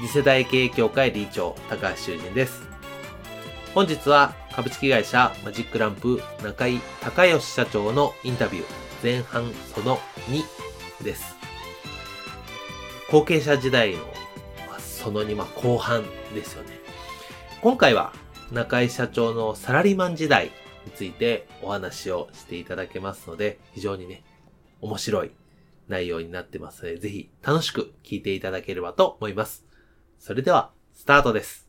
次世代経営協会理事長高橋修人です本日は株式会社マジックランプ中井隆義社長のインタビュー前半その2です後継者時代のその2、まあ、後半ですよね。今回は中井社長のサラリーマン時代についてお話をしていただけますので、非常にね、面白い内容になってますので、ぜひ楽しく聞いていただければと思います。それでは、スタートです。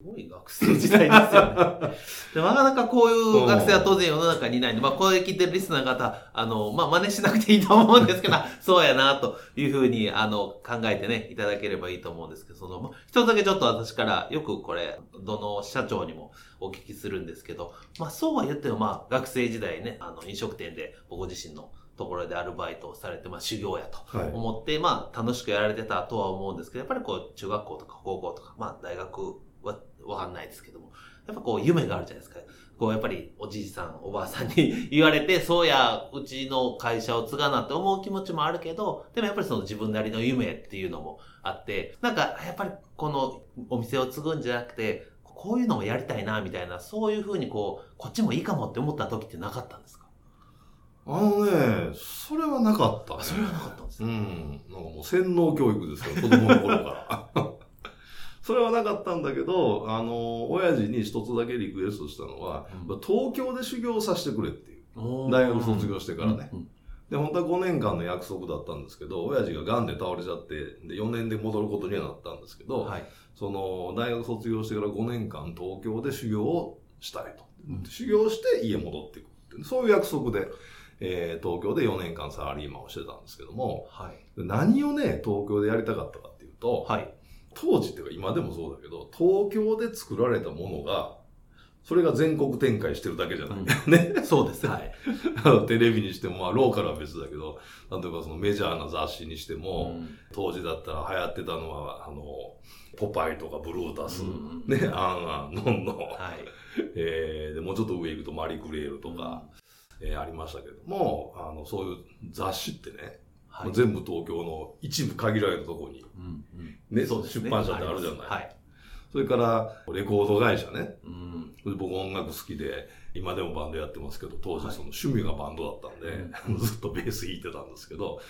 すごい学生時代ですよね。でなかなかこういう学生は当然世の中にいないんで、まあ、これ聞いてるリスナー方、あの、まあ、真似しなくていいと思うんですけど、そうやな、というふうに、あの、考えてね、いただければいいと思うんですけど、その、まあ、一つだけちょっと私から、よくこれ、どの社長にもお聞きするんですけど、まあ、そうは言っても、まあ、学生時代ね、あの、飲食店で僕自身のところでアルバイトをされて、まあ修行やと思って、はい、まあ楽しくやられてたとは思うんですけど、やっぱりこう中学校とか高校とか、まあ大学はわかんないですけども、やっぱこう夢があるじゃないですか。こうやっぱりおじいさん、おばあさんに 言われて、そうや、うちの会社を継がなって思う気持ちもあるけど、でもやっぱりその自分なりの夢っていうのもあって、なんかやっぱりこのお店を継ぐんじゃなくて、こういうのもやりたいな、みたいな、そういうふうにこう、こっちもいいかもって思った時ってなかったんですか？あのね、それはなかった、ね、それはなかったんですうん。なんかもう洗脳教育ですよ、子供の頃から。それはなかったんだけど、あの、親父に一つだけリクエストしたのは、うん、東京で修行させてくれっていう。大学卒業してからね。うんうん、で、本当は5年間の約束だったんですけど、親父が癌で倒れちゃって、で、4年で戻ることにはなったんですけど、はい、その、大学卒業してから5年間東京で修行をしたいと。修行して家戻っていくっていう、そういう約束で、えー、東京で4年間サラリーマンをしてたんですけども、はい、何をね、東京でやりたかったかっていうと、はい、当時っていうか今でもそうだけど、東京で作られたものが、それが全国展開してるだけじゃない。うん、ね。そうです。はい。テレビにしても、まあ、ローカルは別だけど、例えばそのメジャーな雑誌にしても、うん、当時だったら流行ってたのは、あの、ポパイとかブルータス、うん、ね、アンアン、ノンノ、はい。えー、で、もうちょっと上行くとマリクレールとか、うん、えー、ありましたけども、あの、そういう雑誌ってね、はい、全部東京の一部限られたところに、うんうん、ね、そう出版社ってあるじゃない。はい。それから、レコード会社ね。うん、僕音楽好きで、今でもバンドやってますけど、当時その趣味がバンドだったんで、はい、ずっとベース弾いてたんですけど、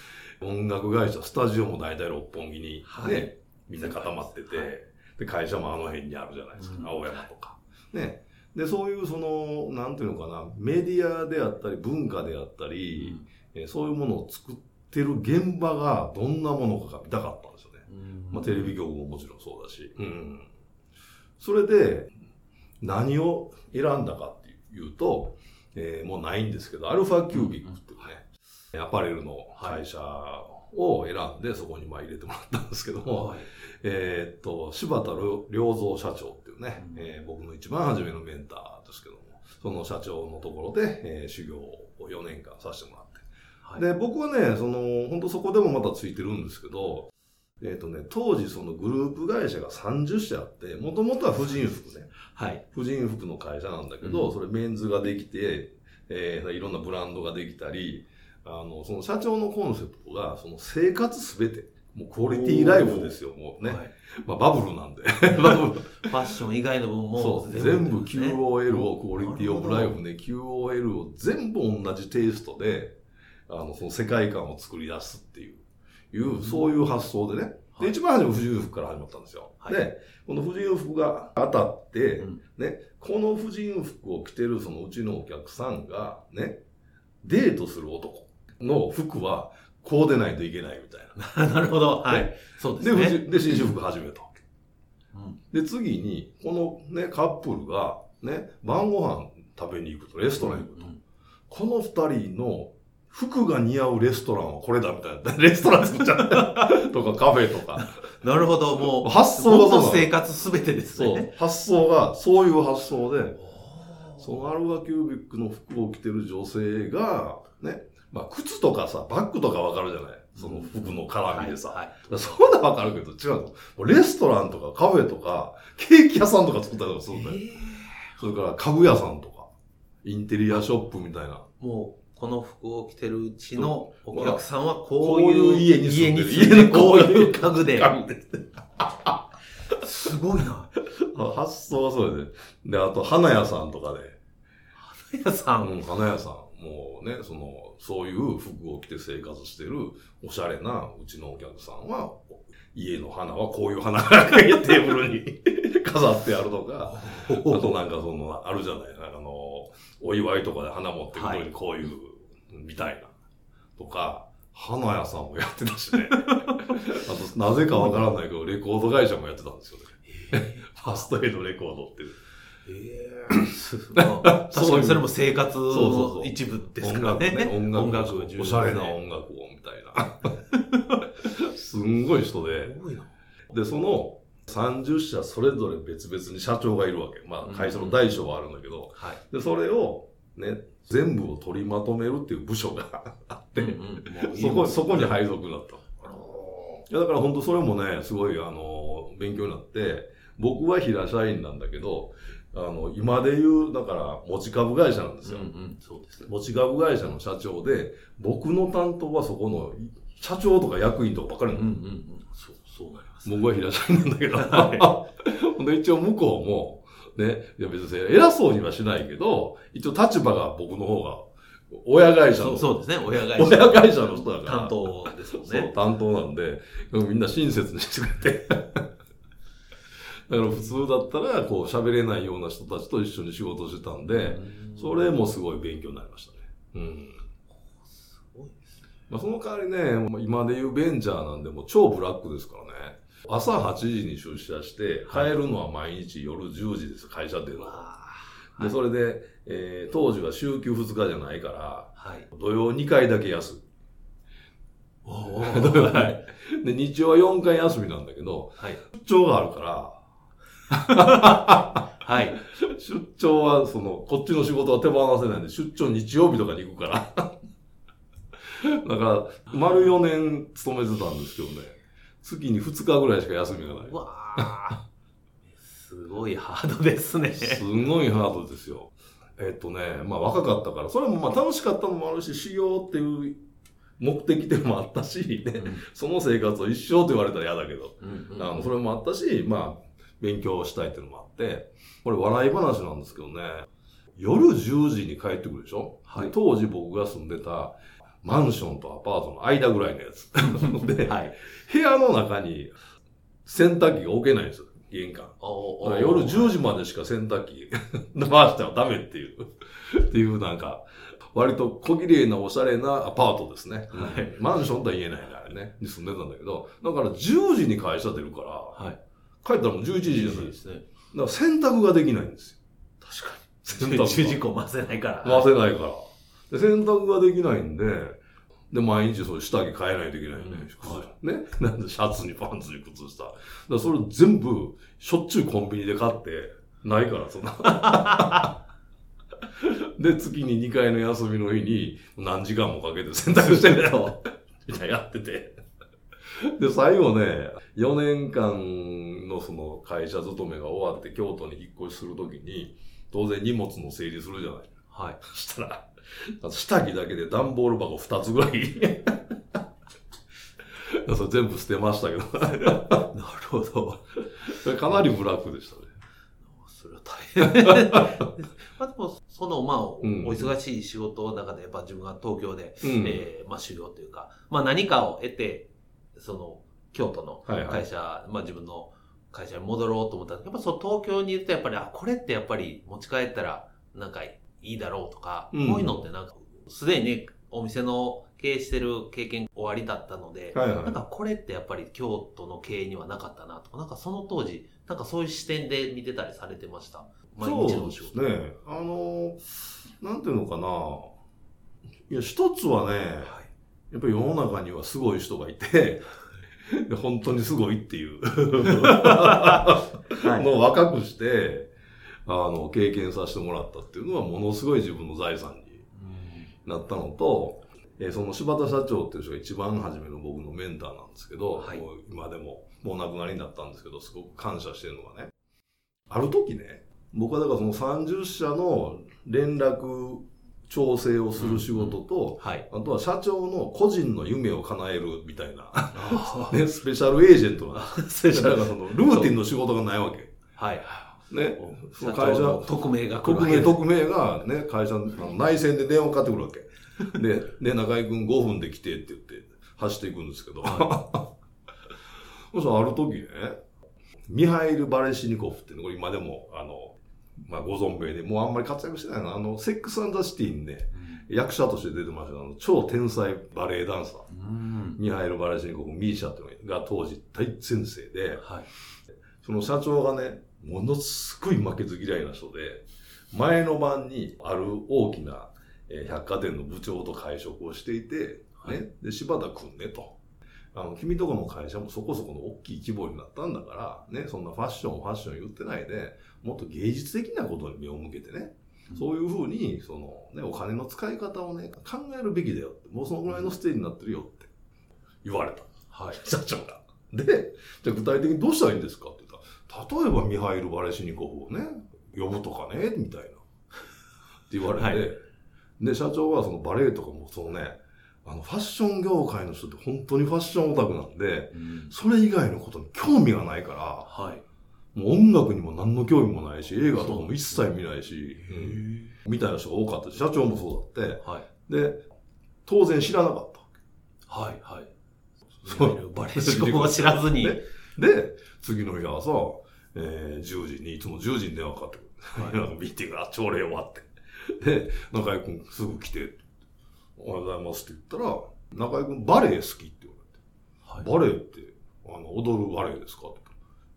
音楽会社、スタジオも大体六本木にね、はい、みんな固まってて、はい、で、会社もあの辺にあるじゃないですか、うん、青山とか。ね。で、そういうその、なんていうのかな、メディアであったり、文化であったり、うん、そういうものを作って、る現場がどんなものかが見たかったんですよね。まあ、テレビ局ももちろんそうだし。うん。それで、何を選んだかっていうと、えー、もうないんですけど、アルファキュービックっていうね、アパレルの会社を選んで、そこにまあ入れてもらったんですけども、はい、えっと、柴田良三社長ね、うん、えー、僕の一番初めのメンターですけども、その社長のところで、えー、修行を4年間させてもらって、で、僕はね、その、本当そこでもまたついてるんですけど、えっ、ー、とね、当時そのグループ会社が30社あって、もともとは婦人服ね。はい。婦人服の会社なんだけど、うん、それメンズができて、えー、いろんなブランドができたり、あの、その社長のコンセプトが、その生活すべて、もうクオリティライフですよ、もうね。はい、まあバブルなんで。バブル。ファッション以外の部分も。そう、全部 QOL を、クオリティオブライフね、QOL を全部同じテイストで、あの、その世界観を作り出すっていう、いう、そういう発想でね、で、一番初め婦人服から始まったんですよ。はいで、この婦人服が当たって、うんね、この婦人服を着てるそのうちのお客さんが、ね、デートする男の服はこうでないといけないみたいな。なるほど。はい。そうでで、すね。婦人で、紳士服始めたわけ。うんで、次に、このね、カップルが、ね、晩ご飯食べに行くと、レストランに行くと。うんこの二人の服が似合うレストランはこれだみたいな。レストラン作っちゃった。とかカフェとか。なるほど。もう、発想が生活すべてですそうね。。発想が、そういう発想で、そのアルファキュービックの服を着てる女性が、ね、まあ靴とかさ、バッグとかわかるじゃない？その服の絡みでさ。はいはいそんなわかるけど違うの？レストランとかカフェとか、ケーキ屋さんとか作ったりとかするんだよ。えそれから家具屋さんとか、インテリアショップみたいな。ーもう、この服を着てるうちのお客さんはここうういう家に住んでる家に住んでこういう家具で。すごいな。発想がそうで。で、あと花屋さんとかで、皆さん。うん、花屋さん。もうね、その、そういう服を着て生活してるおしゃれなうちのお客さんは、家の花はこういう花がテーブルに 飾ってあるとか、あとなんかその、あるじゃない、なんかあの、お祝いとかで花持ってくる時にこういう、みたいな。とか、花屋さんもやってたしね。あと、なぜかわからないけど、レコード会社もやってたんですよね。ファストエイドレコードっていう。ええすごい確かにそれも生活の一部ですからね。音楽ね。音楽。おしゃれな音楽をみたいな。すんごい人で。で、その30社それぞれ別々に社長がいるわけ。まあ会社の大小はあるんだけど、はい。で、それをね、全部を取りまとめるっていう部署が あって、うんうんそこ、そこに配属になった。いやだから本当それもね、すごいあの、勉強になって、僕は平社員なんだけど、あの、今で言う、だから持ち株会社なんですよ。うんうん、そうですね。持ち株会社の社長で、僕の担当はそこの社長とか役員とかばっかりなの、うんうんうん。そう、そうなります。僕は平社員なんだけど。はほん で一応向こうも、ね、いや別に偉そうにはしないけど、一応立場が僕の方が、親会社の、そうですね。親会社。親会社の人だから。担当ですもんそう、ね。担当なんで、みんな親切にしてくれて。だから普通だったら、こう喋れないような人たちと一緒に仕事してたんで、それもすごい勉強になりましたね。うん。すごいですね。まあ、その代わりね、今で言うベンチャーなんで、もう超ブラックですからね。朝8時に出社して、帰るのは毎日夜10時です、会社出るのは。わあで、それで、えー当時は週休2日じゃないから、はい。土曜2回だけ休み。おおはい。で、日曜は4回休みなんだけど、はい。出張があるから、はい。出張は、その、こっちの仕事は手放せないんで、出張日曜日とかに行くから。だから、丸4年勤めてたんですけどね、月に2日ぐらいしか休みがない。わあ。すごいハードですね。すごいハードですよ。えっとね、まあ若かったから、それもまあ楽しかったのもあるし、修行っていう目的でもあったし、ね、その生活を一生と言われたら嫌だけど、うんうんあの、それもあったし、まあ、勉強したいっていうのもあって、これ笑い話なんですけどね、夜10時に帰ってくるでしょ、はいで当時僕が住んでたマンションとアパートの間ぐらいのやつ。で、はい。部屋の中に洗濯機が置けないんですよ、玄関。夜10時までしか洗濯機 回してはダメっていう、っていうなんか、割と小綺麗なおしゃれなアパートですね。はいマンションとは言えないからね、に住んでたんだけど、だから10時に会社出るから、はい。帰ったらもう11時じゃないでですね。だから洗濯ができないんですよ。確か洗に。10時濯間回せないから。が。回せないから。で洗濯ができないんで、で、毎日そう下着変えないといけないよね。うんね。なんでシャツにパンツに靴下。だからそれ全部、しょっちゅうコンビニで買って、ないから、そんな。で、月に2回の休みの日に何時間もかけて洗濯してるよ。みたいなやってて。で、最後ね、4年間のその会社勤めが終わって京都に引っ越しするときに、当然荷物の整理するじゃない。はい。そしたら、下着だけで段ボール箱2つぐらい。それ全部捨てましたけど、なるほど。かなりブラックでしたね。それは大変。まあでも、その、まあ、お忙しい仕事の中で、やっぱ自分が東京で、うんえーまあ修行というか、まあ何かを得て、その、京都のはいはい会社、まあ自分の会社に戻ろうと思ったら、やっぱそう東京にいるとやっぱり、あ、これってやっぱり持ち帰ったらなんかいいだろうとか、うんこういうのってなんか、すでにね、お店の経営してる経験終わりだったので、はいはいなんかこれってやっぱり京都の経営にはなかったなとか、なんかその当時、なんかそういう視点で見てたりされてました？毎日のお仕事。そうですね。あの、なんていうのかな。いや、一つはね、やっぱり世の中にはすごい人がいて、で本当にすごいっていう。はい。のを若くして、あの、経験させてもらったっていうのはものすごい自分の財産になったのと、えーその柴田社長っていう人が一番初めの僕のメンターなんですけど、はい。もう今でも、もうお亡くなりになったんですけど、すごく感謝してるのがね、ある時ね、僕はだからその30社の連絡調整をする仕事と、はい。あとは社長の個人の夢を叶えるみたいな、あ ね、スペシャルエージェントな、ー スペシャルそのルーティンの仕事がないわけ。はい。ね、そ社の会社、匿名が匿名。匿名がね、会社の内線で電話かかってくるわけ。で、で、中井くん5分で来てって言って走っていくんですけど、そしたらある時ね、ミハイル・バレシニコフっていうの、これ今でも、あの、まあ、ご存命で、もうあんまり活躍してないの。あの、セックス・アンダー・シティにね、役者として出てましたあの、超天才バレエダンサー。うん。ミハイル・バレシニコフ、ミーシャっていうのが当時大先生で、はい。その社長がね、ものすごい負けず嫌いな人で、前の晩にある大きなえー百貨店の部長と会食をしていて、はいね、で、柴田くんねと。あの、君とこの会社もそこそこの大きい規模になったんだから、ね、そんなファッション、ファッション言ってないで、もっと芸術的なことに目を向けてね、そういうふうに、その、ね、お金の使い方をね、考えるべきだよって、もうそのぐらいのステージになってるよって言われた。はい。社長が。で、じゃあ具体的にどうしたらいいんですか？って言ったら、例えばミハイル・バレシニコフをね、呼ぶとかね、みたいな。って言われて、はいで、社長はそのバレエとかもそのね、あの、ファッション業界の人って本当にファッションオタクなんで、うんそれ以外のことに興味がないから、はい。もう音楽にも何の興味もないし、映画とかも一切見ないし、うんみたいな人が多かったし、社長もそうだって、はい。で、当然知らなかった。はい。はい。そういバレエ仕事を知らずに。ねで、次の日朝、えー、10時に、いつも10時に電話かかってくる。はいミーティングが朝礼終わって。で、中井くんすぐ来て、おはようございますって言ったら、中井くんバレエ好きって言われて、バレエって、あの、踊るバレエですかって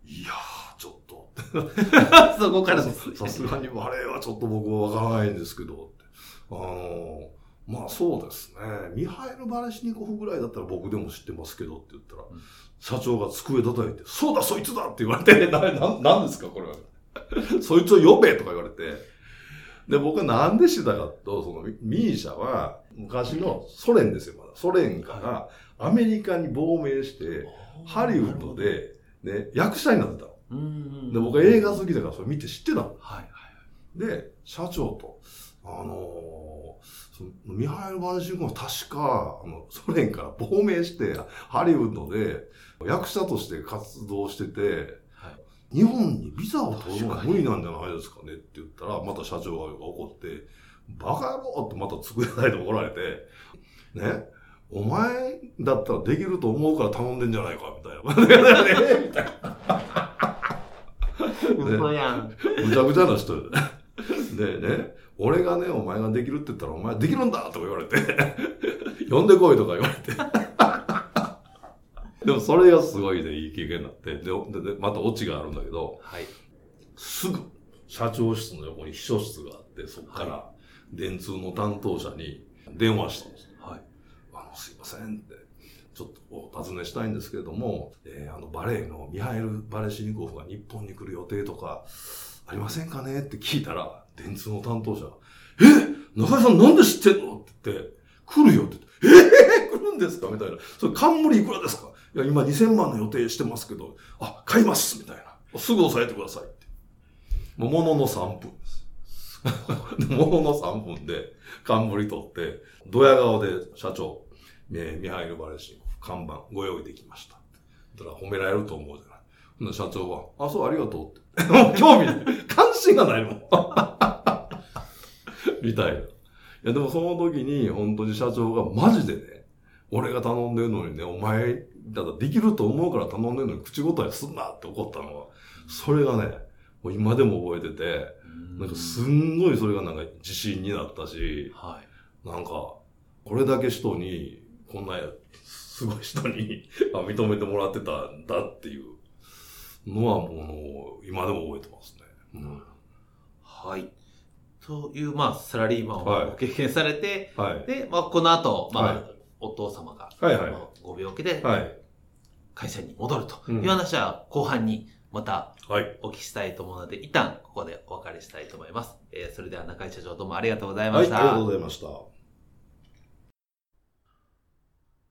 言ったらいやー、ちょっと。そこから。さすがにバレエはちょっと僕はわからないんですけどって。あのー、まあそうですね。ミハイル・バレシニコフぐらいだったら僕でも知ってますけどって言ったら、うん社長が机叩いて、そうだそいつだって言われて、な、な、なんですかこれは。そいつを呼べとか言われて。で、僕はなんで知ったかと、そのミミーシャは昔のソ連ですよ、まだ。ソ連からアメリカに亡命して、ハリウッドで、ね、役者になってたの。うん。で、僕は映画好きだからそれ見て知ってたの。はい。で、社長と、あのーそのミハイル・バルシンコは確か、あの、ソ連から亡命して、ハリウッドで役者として活動してて、はい。日本にビザを取るのは無理なんじゃないですかねって言ったら、また社長が怒って、バカ野郎ってまた机ないで怒られて、ね、お前だったらできると思うから頼んでんじゃないか、みたいな。ねみたいな。嘘やん。ぐちゃぐちゃな人で。でね、俺がね、お前ができるって言ったら、お前できるんだとか言われて、呼んでこいとか言われて。でもそれがすごいね、いい経験になって、で、ででまたオチがあるんだけど、はい。すぐ社長室の横に秘書室があって、そこから電通の担当者に電話したんです。はい。あの、すいませんって、ちょっとお尋ねしたいんですけれども、えーあの、バレエのミハイル・バレシニコフが日本に来る予定とか、ありませんかねって聞いたら、電通の担当者が、え？中井さんなんで知ってんの？って言って、来るよって言って、え？ー、来るんですか？みたいな。それ、冠いくらですかいや、今2000万の予定してますけど、あ、買いますみたいな。すぐ押さえてくださいって。もうものの3分です。ものの3分で、冠取って、ドヤ顔で社長、えーミハイル・バレシン、看板ご用意できました。だから褒められると思うじゃない。ほんな社長は、あ、そう、ありがとうって。もう興味ない。関心がないもん。みたいな。いや、でもその時に、本当に社長がマジでね、俺が頼んでるのにね、お前、だからできると思うから頼んでるのに口答えすんなって怒ったのは、それがね、もう今でも覚えてて、なんかすんごいそれがなんか自信になったし、はい。なんか、これだけ人に、こんなすごい人に あ認めてもらってたんだっていうのはもう、今でも覚えてますね。うんはい。という、まあ、サラリーマンはいをご経験されて、はい。で、まあ、この後、まあ、はいお父様が、はいはいまあご病気ではい。会社に戻るとうんいう話は後半にまたはい。お聞きしたいと思うので、一旦ここでお別れしたいと思います。えーそれでは中井社長どうもありがとうございまはい、ありした。がとうございました。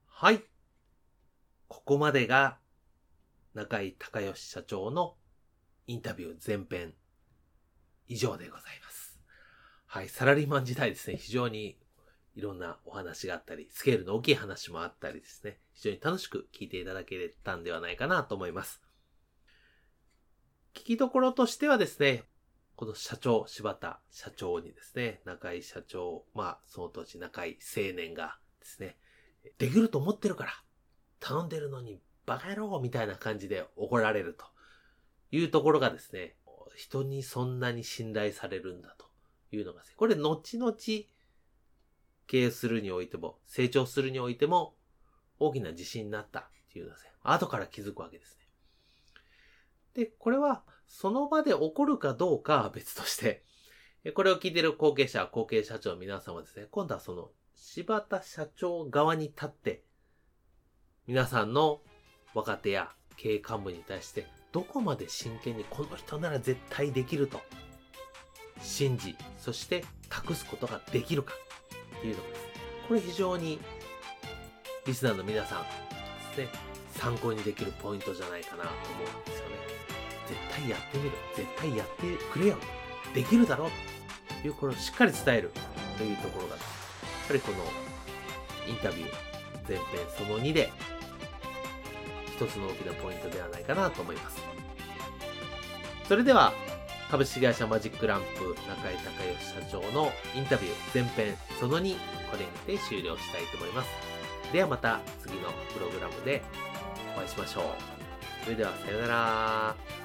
はい。ここまでが中井隆義社長のインタビュー前編以上でございます。はい。サラリーマン時代ですね、非常にいろんなお話があったり、スケールの大きい話もあったりですね、非常に楽しく聞いていただけたんではないかなと思います。きどころとしてはですね、この社長、柴田社長にですね、中井社長、まあ、その当時中井青年がですね、できると思ってるから、頼んでるのにバカ野郎みたいな感じで怒られるというところがですね、人にそんなに信頼されるんだというのがね、これ後々経営するにおいても、成長するにおいても、大きな自信になったっていうのはですね、後から気づくわけですね。で、これは、その場で起こるかどうかは別として、これを聞いている後継者、後継社長皆さんはですね、今度はその、柴田社長側に立って、皆さんの若手や経営幹部に対して、どこまで真剣にこの人なら絶対できると、信じ、そして託すことができるかっていうのがです、これ非常にリスナーの皆さんですね、参考にできるポイントじゃないかなと思うんですよね。絶対やってみる。絶対やってくれよ。できるだろう。というこれをしっかり伝えるというところが、やっぱりこのインタビュー前編その2で一つの大きなポイントではないかなと思います。それでは、株式会社マジックランプ中井隆義社長のインタビュー前編その2、これにて終了したいと思います。ではまた次のプログラムでお会いしましょう。それではさようなら。